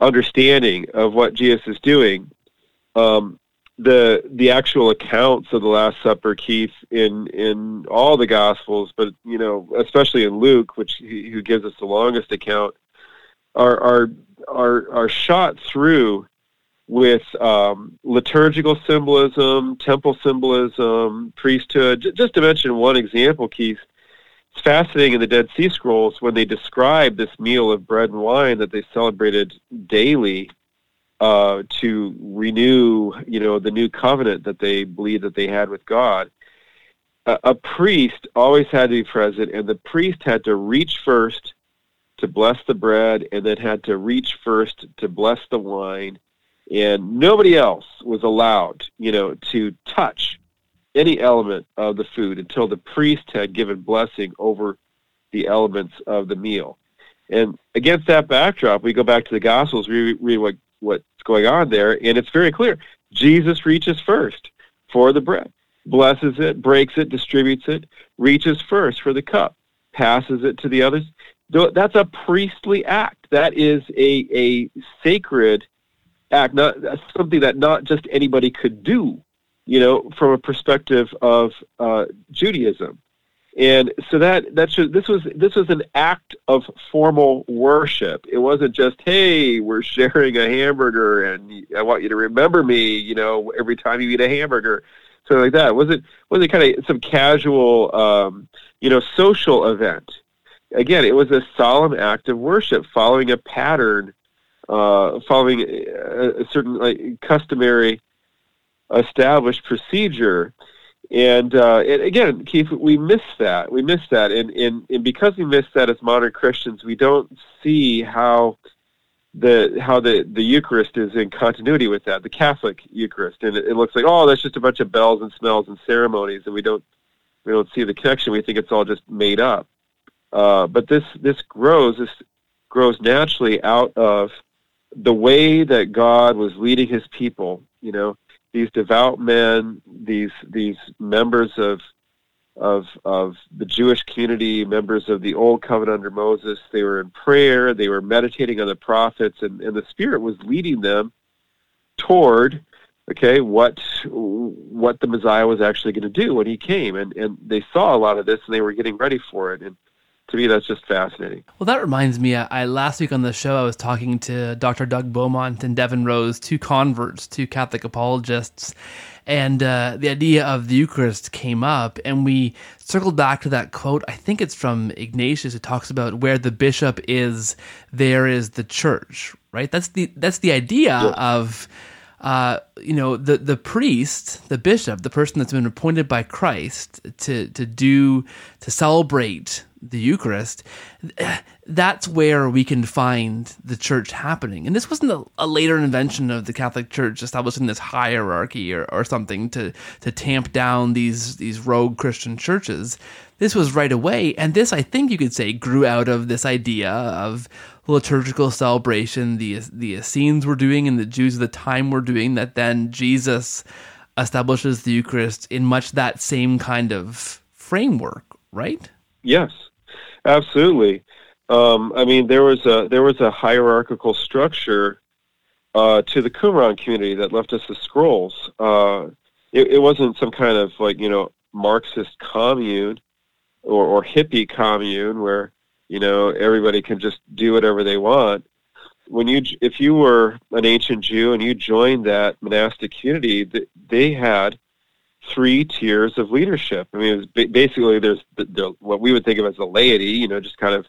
understanding of what Jesus is doing. Um, the the actual accounts of the Last Supper, Keith, in in all the Gospels, but you know, especially in Luke, which he, who gives us the longest account, are are are are shot through with um, liturgical symbolism, temple symbolism, priesthood. J- just to mention one example, Keith, it's fascinating in the Dead Sea Scrolls when they describe this meal of bread and wine that they celebrated daily uh, to renew, you know, the new covenant that they believed that they had with God. A, a priest always had to be present, and the priest had to reach first to bless the bread, and then had to reach first to bless the wine and nobody else was allowed, you know, to touch any element of the food until the priest had given blessing over the elements of the meal. And against that backdrop, we go back to the Gospels, we read what, what's going on there, and it's very clear. Jesus reaches first for the bread, blesses it, breaks it, distributes it, reaches first for the cup, passes it to the others. That's a priestly act. That is a, a sacred act, not something that not just anybody could do, you know, from a perspective of uh, Judaism. And so that that should, this was this was an act of formal worship. It wasn't just hey, we're sharing a hamburger, and I want you to remember me. You know, every time you eat a hamburger, something like that. Was it was it kind of some casual, um, you know, social event? Again, it was a solemn act of worship, following a pattern, uh, following a, a certain like customary established procedure. And, uh, and again, Keith, we miss that. We miss that, and, and and because we miss that as modern Christians, we don't see how the how the the Eucharist is in continuity with that, the Catholic Eucharist, and it, it looks like oh, that's just a bunch of bells and smells and ceremonies, and we don't we don't see the connection. We think it's all just made up. Uh, but this this grows this grows naturally out of the way that God was leading His people. You know, these devout men, these these members of of of the Jewish community, members of the old covenant under Moses, they were in prayer, they were meditating on the prophets, and, and the Spirit was leading them toward okay what what the Messiah was actually going to do when he came, and and they saw a lot of this, and they were getting ready for it, and to me, that's just fascinating. Well, that reminds me. I last week on the show, I was talking to Dr. Doug Beaumont and Devin Rose, two converts, two Catholic apologists, and uh, the idea of the Eucharist came up, and we circled back to that quote. I think it's from Ignatius. It talks about where the bishop is, there is the church. Right. That's the that's the idea yeah. of. Uh, you know the the priest, the bishop, the person that's been appointed by Christ to to do to celebrate the Eucharist, that's where we can find the church happening. And this wasn't a, a, later invention of the Catholic Church establishing this hierarchy or, or something to, to tamp down these, these rogue Christian churches. This was right away. And this, I think you could say, grew out of this idea of liturgical celebration the, the Essenes were doing and the Jews of the time were doing, that then Jesus establishes the Eucharist in much that same kind of framework, right? Yes, Absolutely. Um, I mean, there was a there was a hierarchical structure uh, to the Qumran community that left us the scrolls. Uh, it, it, wasn't some kind of like you know Marxist commune or, or hippie commune where you know everybody can just do whatever they want. When you if you were an ancient Jew and you joined that monastic community, they had three tiers of leadership. I mean, basically there's the, the, what we would think of as the laity, you know, just kind of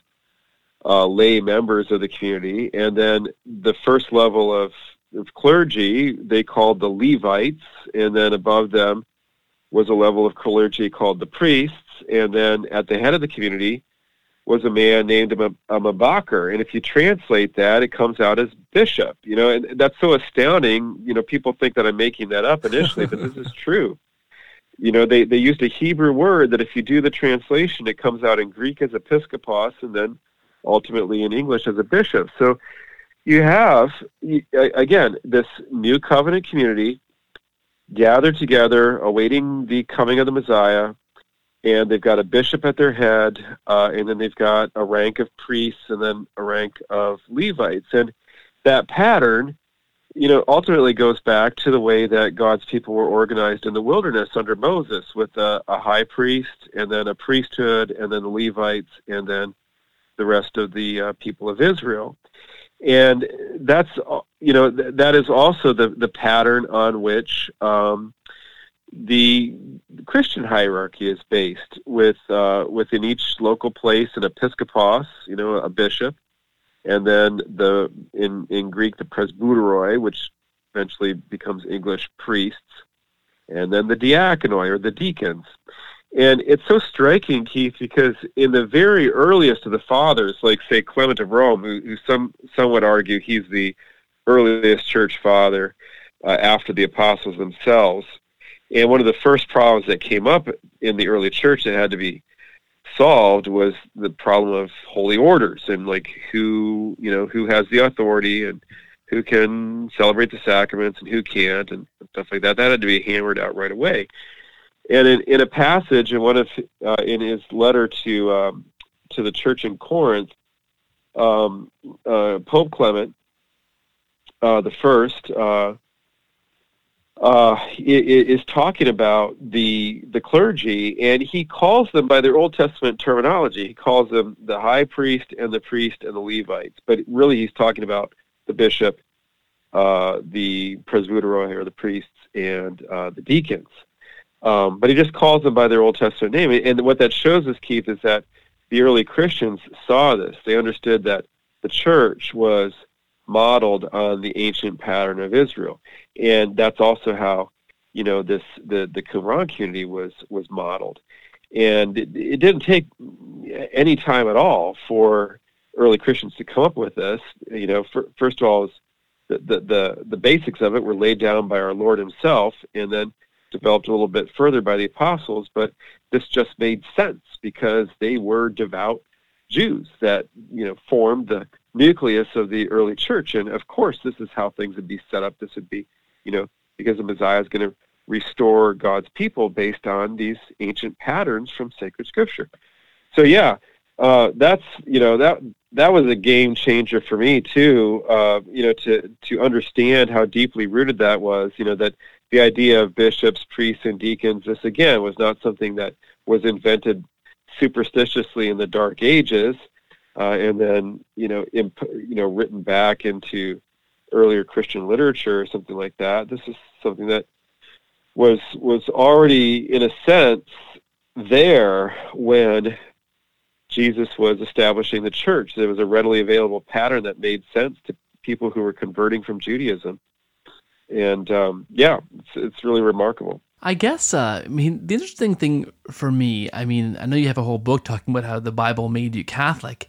uh, lay members of the community, and then the first level of, of clergy they called the Levites, and then above them was a level of clergy called the priests, and then at the head of the community was a man named a, a And if you translate that, it comes out as bishop. You know, and that's so astounding. You know, people think that I'm making that up initially, but this is true you know, they, they used a Hebrew word that if you do the translation, it comes out in Greek as episkopos and then ultimately in English as a bishop. So you have, again, this new covenant community gathered together, awaiting the coming of the Messiah, and they've got a bishop at their head, uh, and then they've got a rank of priests and then a rank of Levites. And that pattern you know, ultimately goes back to the way that God's people were organized in the wilderness under Moses with a, a high priest and then a priesthood and then the Levites and then the rest of the uh, people of Israel. And that's, uh, you know, th- that is also the, the pattern on which um, the Christian hierarchy is based with, uh, within each local place an episcopos, you know, a bishop, and then the in in Greek the presbyteroi, which eventually becomes English priests, and then the diaconoi or the deacons. And it's so striking, Keith, because in the very earliest of the fathers, like say Clement of Rome, who, who some some would argue he's the earliest church father uh, after the apostles themselves. And one of the first problems that came up in the early church that had to be solved was the problem of holy orders and like who you know who has the authority and who can celebrate the sacraments and who can't and stuff like that. That had to be hammered out right away. And in, in a passage in one of uh, in his letter to um, to the church in Corinth, um, uh, Pope Clement uh, the first uh, is talking about the the clergy, and he calls them by their Old Testament terminology. He calls them the high priest and the priest and the Levites, but really he's talking about the bishop, uh, the presbyteroi or the priests, and uh, the deacons. Um, but he just calls them by their Old Testament name, and what that shows us, Keith, is that the early Christians saw this. They understood that the church was modeled on the ancient pattern of Israel, and that's also how you know this the the Qumran community was was modeled, and it, it didn't take any time at all for early Christians to come up with this. You know, for, first of all, the, the the the basics of it were laid down by our Lord Himself, and then developed a little bit further by the apostles. But this just made sense because they were devout Jews that you know formed the nucleus of the early church. And of course, this is how things would be set up. This would be, you know, because the Messiah is going to restore God's people based on these ancient patterns from sacred scripture. So yeah, uh, that's you know that that was a game changer for me too. Uh, you know, to to understand how deeply rooted that was. You know that the idea of bishops, priests, and deacons. This again was not something that was invented superstitiously in the Dark Ages uh, and then you know imp- you know written back into earlier Christian literature or something like that. This is something that was was already in a sense there when Jesus was establishing the church. There was a readily available pattern that made sense to people who were converting from Judaism, and um, yeah, it's, it's really remarkable. I guess, uh, I mean, the interesting thing for me, I mean, I know you have a whole book talking about how the Bible made you Catholic.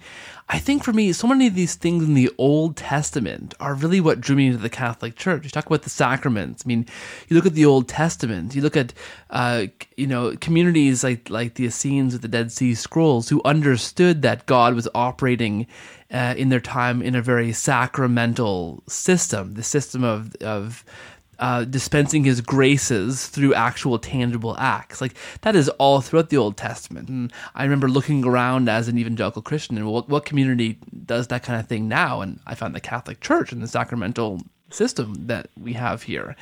I think for me, so many of these things in the Old Testament are really what drew me into the Catholic Church. You talk about the sacraments. I mean, you look at the Old Testament. You look at, uh, you know, communities like like the Essenes with the Dead Sea Scrolls, who understood that God was operating uh, in their time in a very sacramental system, the system of of uh, dispensing his graces through actual tangible acts. Like that is all throughout the Old Testament. And I remember looking around as an evangelical Christian and what, what community does that kind of thing now? And I found the Catholic Church and the sacramental system that we have here.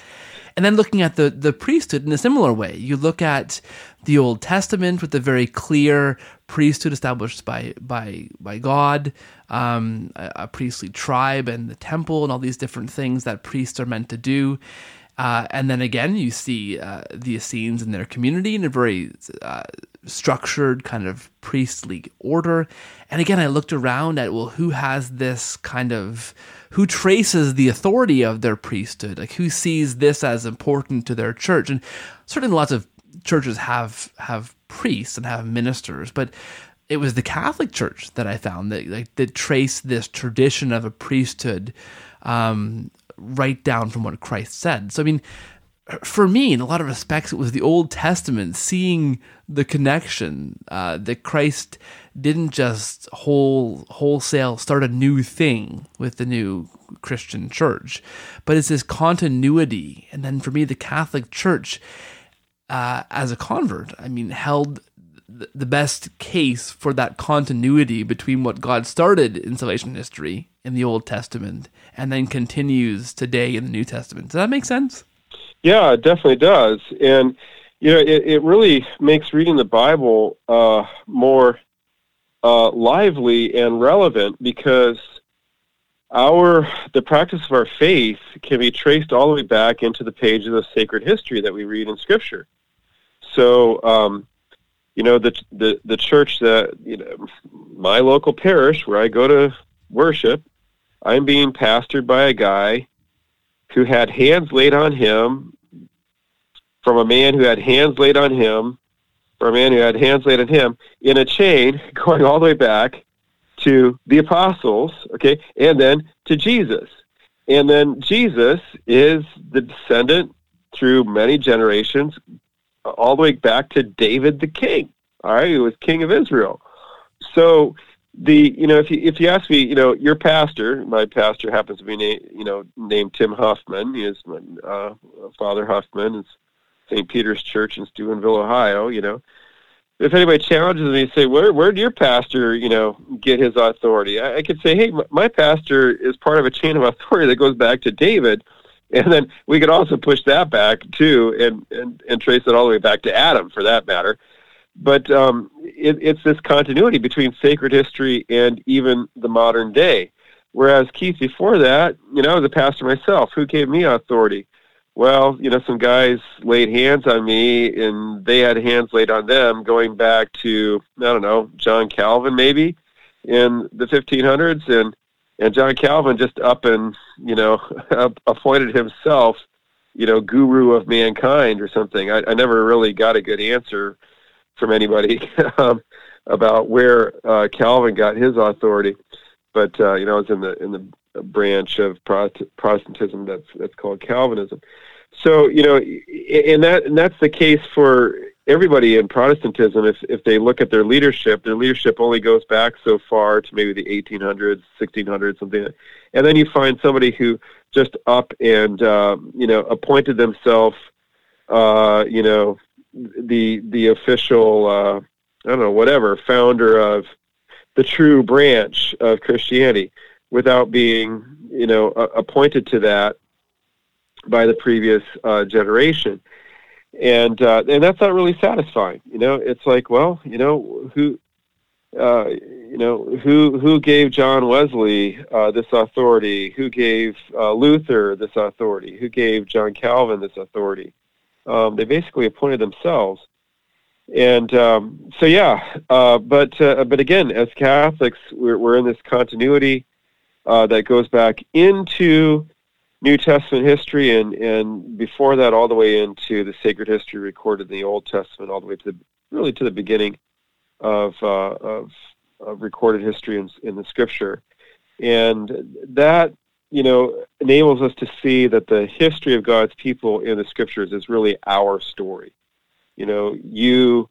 And then looking at the, the priesthood in a similar way, you look at the Old Testament with the very clear priesthood established by by by God, um, a, a, priestly tribe, and the temple, and all these different things that priests are meant to do. Uh, and then again, you see uh, the Essenes in their community in a very uh, structured kind of priestly order. And again, I looked around at well, who has this kind of who traces the authority of their priesthood, like who sees this as important to their church, and certainly lots of churches have have priests and have ministers, but it was the Catholic Church that I found that like that traced this tradition of a priesthood um, right down from what Christ said. So I mean, for me, in a lot of respects, it was the Old Testament seeing the connection uh, that Christ didn't just whole wholesale start a new thing with the new Christian church, but it's this continuity. And then for me, the Catholic Church, uh, as a convert, I mean, held the best case for that continuity between what God started in salvation history in the Old Testament and then continues today in the New Testament. Does that make sense? Yeah, it definitely does. And you know, it, it really makes reading the Bible uh, more uh, lively and relevant because our the practice of our faith can be traced all the way back into the pages of sacred history that we read in Scripture. So, um, you know, the the the church that you know, my local parish where I go to worship, I'm being pastored by a guy who had hands laid on him from a man who had hands laid on him for a man who had hands laid on him in a chain going all the way back to the apostles, okay, and then to Jesus. And then Jesus is the descendant through many generations, all the way back to David the king, all right, who was king of Israel. So the you know if you if you ask me you know your pastor my pastor happens to be named you know named Tim Huffman he is my uh, father Huffman is St. Peter's Church in Steubenville, Ohio, you know. If anybody challenges me and say, where, where did your pastor, you know, get his authority? I, I could say, hey, my, my pastor is part of a chain of authority that goes back to David, and then we could also push that back too, and and and trace it all the way back to Adam, for that matter. But um, it, it's this continuity between sacred history and even the modern day. Whereas Keith, before that, you know, I was a pastor myself. Who gave me authority? Well, you know, some guys laid hands on me, and they had hands laid on them, going back to I don't know John Calvin maybe in the 1500s, and and John Calvin just up and you know appointed himself, you know, guru of mankind or something. I, I never really got a good answer from anybody um, about where uh, Calvin got his authority, but uh, you know, it's in the in the branch of Protestantism that's that's called Calvinism. So you know, and that and that's the case for everybody in Protestantism. If if they look at their leadership, their leadership only goes back so far to maybe the 1800s, 1600s, something, like and then you find somebody who just up and uh, you know appointed themselves, uh, you know, the the official uh, I don't know whatever founder of the true branch of Christianity without being, you know, appointed to that by the previous uh, generation. And uh, and that's not really satisfying. You know, it's like, well, you know, who, uh, you know, who who gave John Wesley uh, this authority? Who gave uh, Luther this authority? Who gave John Calvin this authority? Um, they basically appointed themselves and um, so yeah, uh, but uh, but again, as Catholics, we're, we're in this continuity uh, that goes back into New Testament history and, and before that all the way into the sacred history recorded in the Old Testament, all the way to the, really to the beginning of, uh, of, of, recorded history in, in the Scripture. And that, you know, enables us to see that the history of God's people in the Scriptures is really our story. You know, you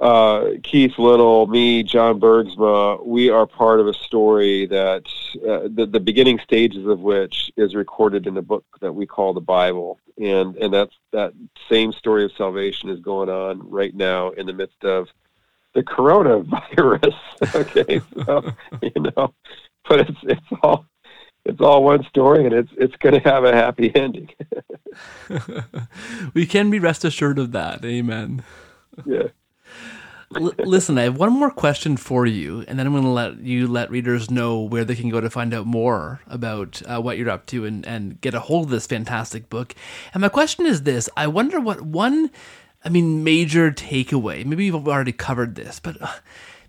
uh, Keith Little, me, John Bergsma, we are part of a story that uh, the, the beginning stages of which is recorded in the book that we call the Bible, and and that's that same story of salvation is going on right now in the midst of the coronavirus. okay, so, you know, but it's it's all it's all one story, and it's it's going to have a happy ending. we can be rest assured of that. Amen. Yeah. L- listen, I have one more question for you, and then I'm going to let you let readers know where they can go to find out more about uh, what you're up to and, and get a hold of this fantastic book. And my question is this I wonder what one, I mean, major takeaway, maybe you've already covered this, but. Uh,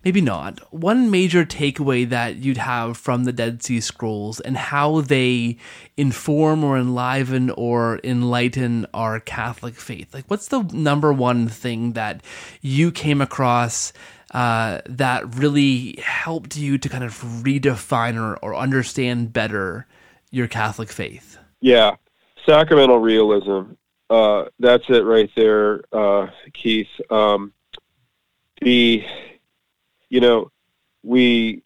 maybe not. One major takeaway that you'd have from the Dead Sea Scrolls and how they inform or enliven or enlighten our Catholic faith. Like, what's the number one thing that you came across uh, that really helped you to kind of redefine or, or understand better your Catholic faith? Yeah, sacramental realism. Uh, that's it right there, uh, Keith. Um, the you know, we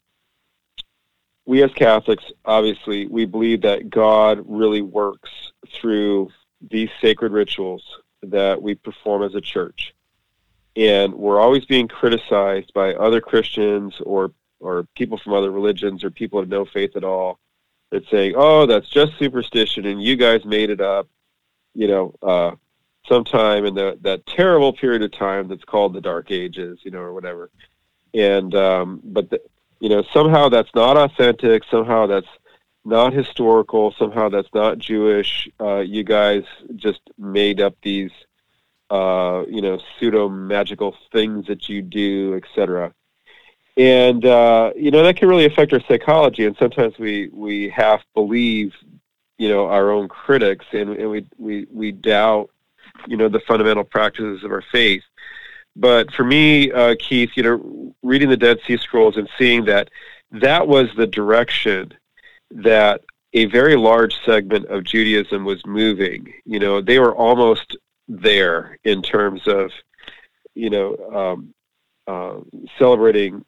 we as Catholics, obviously, we believe that God really works through these sacred rituals that we perform as a church. And we're always being criticized by other Christians or, or people from other religions or people of no faith at all that say, oh, that's just superstition and you guys made it up, you know, uh, sometime in the, that terrible period of time that's called the Dark Ages, you know, or whatever and um, but the, you know somehow that's not authentic. Somehow that's not historical. Somehow that's not Jewish. Uh, you guys just made up these uh, you know pseudo magical things that you do, etc. And uh, you know that can really affect our psychology, and sometimes we we half believe you know our own critics, and, and we we we doubt you know the fundamental practices of our faith. But for me, uh, Keith, you know, reading the Dead Sea Scrolls and seeing that that was the direction that a very large segment of Judaism was moving. You know, they were almost there in terms of, you know, um, uh, celebrating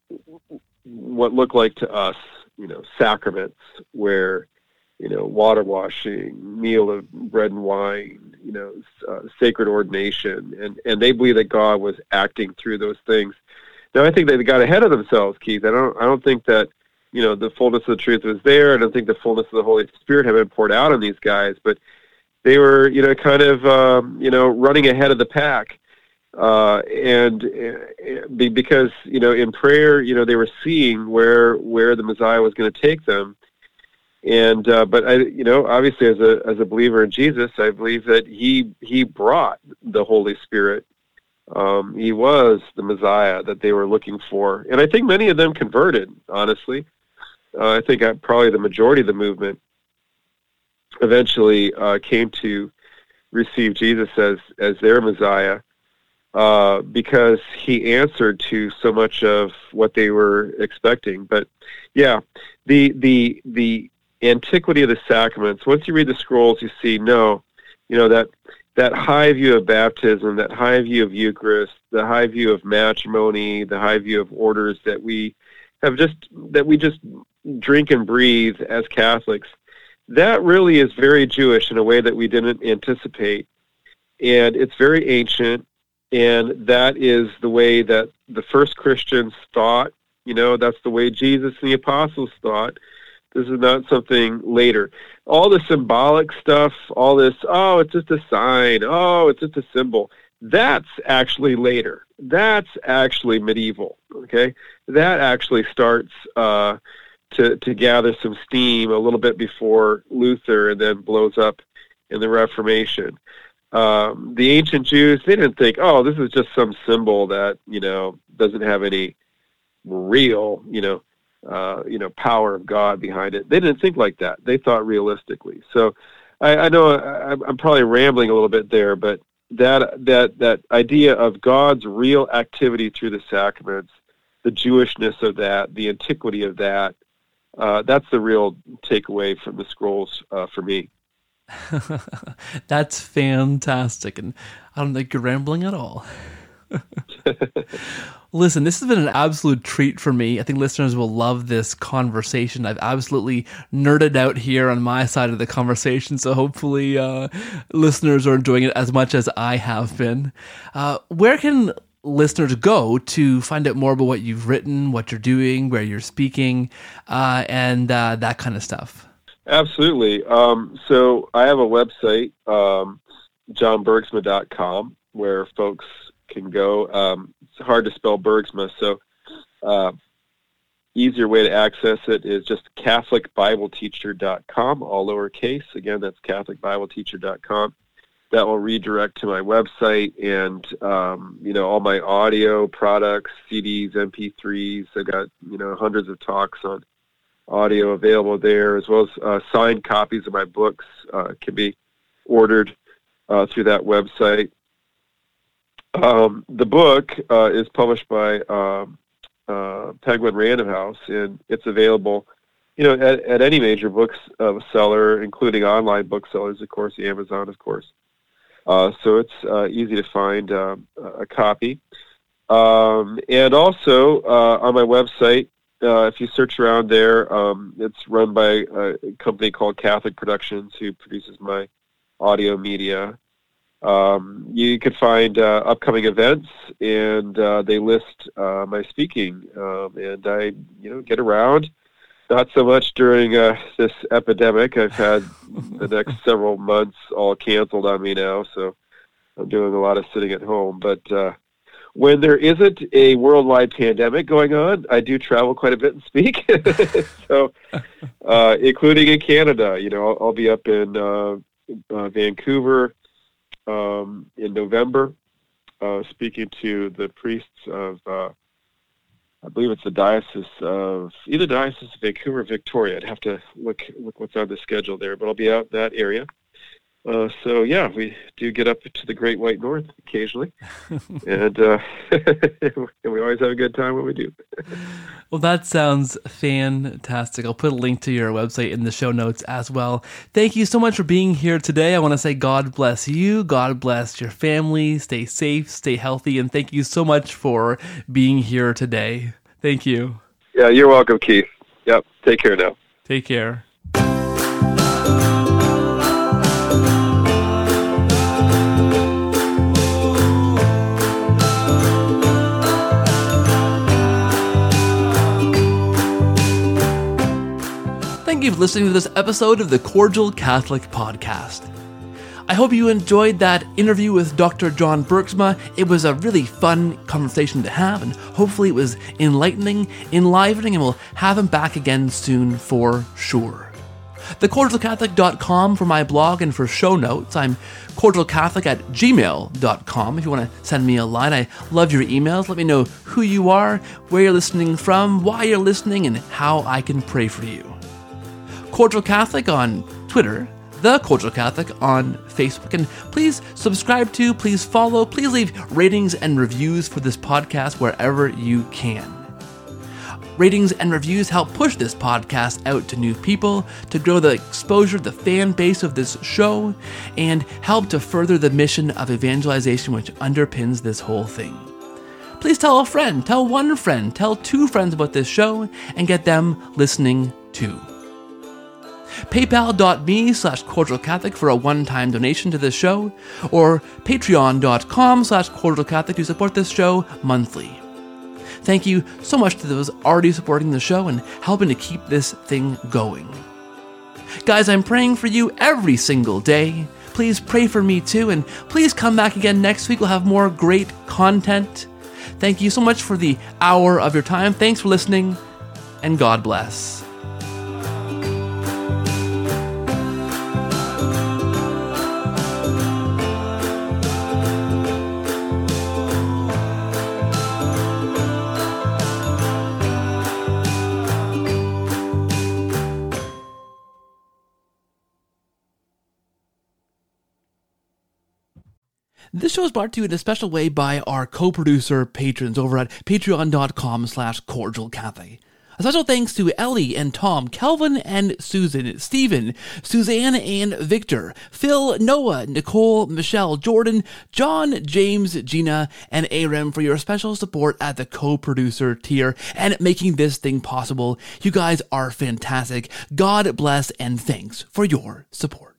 what looked like to us, you know, sacraments where, you know, water washing, meal of bread and wine, you know, uh, sacred ordination, and and they believe that God was acting through those things. Now, I think they got ahead of themselves, Keith. I don't I don't think that you know the fullness of the truth was there. I don't think the fullness of the Holy Spirit had been poured out on these guys, but they were you know kind of um, you know running ahead of the pack. Uh, and uh, because you know in prayer you know they were seeing where where the Messiah was going to take them, and uh, but I you know obviously as a as a believer in Jesus I believe that he he brought the Holy Spirit um, he was the Messiah that they were looking for, and I think many of them converted. Honestly, uh, I think uh, probably the majority of the movement eventually uh, came to receive Jesus as as their Messiah uh, because he answered to so much of what they were expecting. But yeah, the the the antiquity of the sacraments. Once you read the scrolls, you see no, you know that that high view of baptism, that high view of Eucharist, the high view of matrimony, the high view of orders that we have just that we just drink and breathe as Catholics. That really is very Jewish in a way that we didn't anticipate. And it's very ancient and that is the way that the first Christians thought. You know, that's the way Jesus and the apostles thought. This is not something later. All the symbolic stuff, all this, oh, it's just a sign, oh, it's just a symbol. That's actually later. That's actually medieval. Okay, that actually starts uh, to to gather some steam a little bit before Luther, and then blows up in the Reformation. Um, the ancient Jews, they didn't think, oh, this is just some symbol that you know doesn't have any real, you know, uh, you know, power of God behind it. They didn't think like that. They thought realistically. So I, I know I, I'm probably rambling a little bit there, but that that that idea of God's real activity through the sacraments, the Jewishness of that, the antiquity of that, uh, that's the real takeaway from the scrolls uh, for me. that's fantastic, and I don't think you're rambling at all. Listen, this has been an absolute treat for me. I think listeners will love this conversation. I've absolutely nerded out here on my side of the conversation, so hopefully, uh, listeners are enjoying it as much as I have been. Uh, where can listeners go to find out more about what you've written, what you're doing, where you're speaking, uh, and uh, that kind of stuff? Absolutely. Um, so I have a website, um, johnbergsma.com, where folks can go. Um, it's hard to spell Bergsma, so uh, easier way to access it is just CatholicBibleTeacher.com, all lowercase. Again, that's CatholicBibleTeacher.com. That will redirect to my website and um, you know all my audio products, CDs, MP3s. I've got you know hundreds of talks on audio available there, as well as uh, signed copies of my books uh, can be ordered uh, through that website. Um, the book uh, is published by um, uh, Penguin Random House, and it's available, you know, at, at any major bookseller, uh, including online booksellers, of course, Amazon, of course. Uh, so it's uh, easy to find um, a copy. Um, and also uh, on my website, if you search around there, um, it's run by a company called Catholic Productions, who produces my audio media. Um, you can find uh, upcoming events, and uh, they list uh, my speaking. Um, and I, you know, get around. Not so much during uh, this epidemic. I've had the next several months all canceled on me now, so I'm doing a lot of sitting at home. But uh, when there isn't a worldwide pandemic going on, I do travel quite a bit and speak. so, uh, including in Canada, you know, I'll, I'll be up in uh, uh, Vancouver um, in November, uh, speaking to the priests of, uh, I believe it's the diocese of either diocese of Vancouver, or Victoria. I'd have to look look what's on the schedule there, but I'll be out that area. Uh, so yeah, we do get up to the Great White North occasionally, and, uh, and we always have a good time when we do. well, that sounds fantastic. I'll put a link to your website in the show notes as well. Thank you so much for being here today. I want to say God bless you, God bless your family. Stay safe, stay healthy, and thank you so much for being here today. Thank you. Yeah, you're welcome, Keith. Yep. Take care now. Take care. Thank you for listening to this episode of the Cordial Catholic Podcast. I hope you enjoyed that interview with Dr. John Bergsma. It was a really fun conversation to have, and hopefully it was enlightening, enlivening, and we'll have him back again soon for sure. TheCordialCatholic.com for my blog and for show notes. I'm cordialcatholic at gmail.com if you want to send me a line. I love your emails. Let me know who you are, where you're listening from, why you're listening, and how I can pray for you. Cordial Catholic on Twitter, The Cordial Catholic on Facebook, and please subscribe to, please follow, please leave ratings and reviews for this podcast wherever you can. Ratings and reviews help push this podcast out to new people, to grow the exposure, the fan base of this show, and help to further the mission of evangelization which underpins this whole thing. Please tell a friend, tell one friend, tell two friends about this show, and get them listening too. PayPal.me slash cordial Catholic for a one-time donation to this show, or patreon.com slash cordial Catholic to support this show monthly. Thank you so much to those already supporting the show and helping to keep this thing going. Guys, I'm praying for you every single day. Please pray for me too, and please come back again next week. We'll have more great content. Thank you so much for the hour of your time. Thanks for listening, and God bless. This show is brought to you in a special way by our co-producer patrons over at patreon.com slash cordial Catholic. A special thanks to Ellie and Tom, Kelvin and Susan, Stephen, Suzanne and Victor, Phil, Noah, Nicole, Michelle, Jordan, John, James, Gina, and Aram for your special support at the co-producer tier and making this thing possible. You guys are fantastic. God bless and thanks for your support.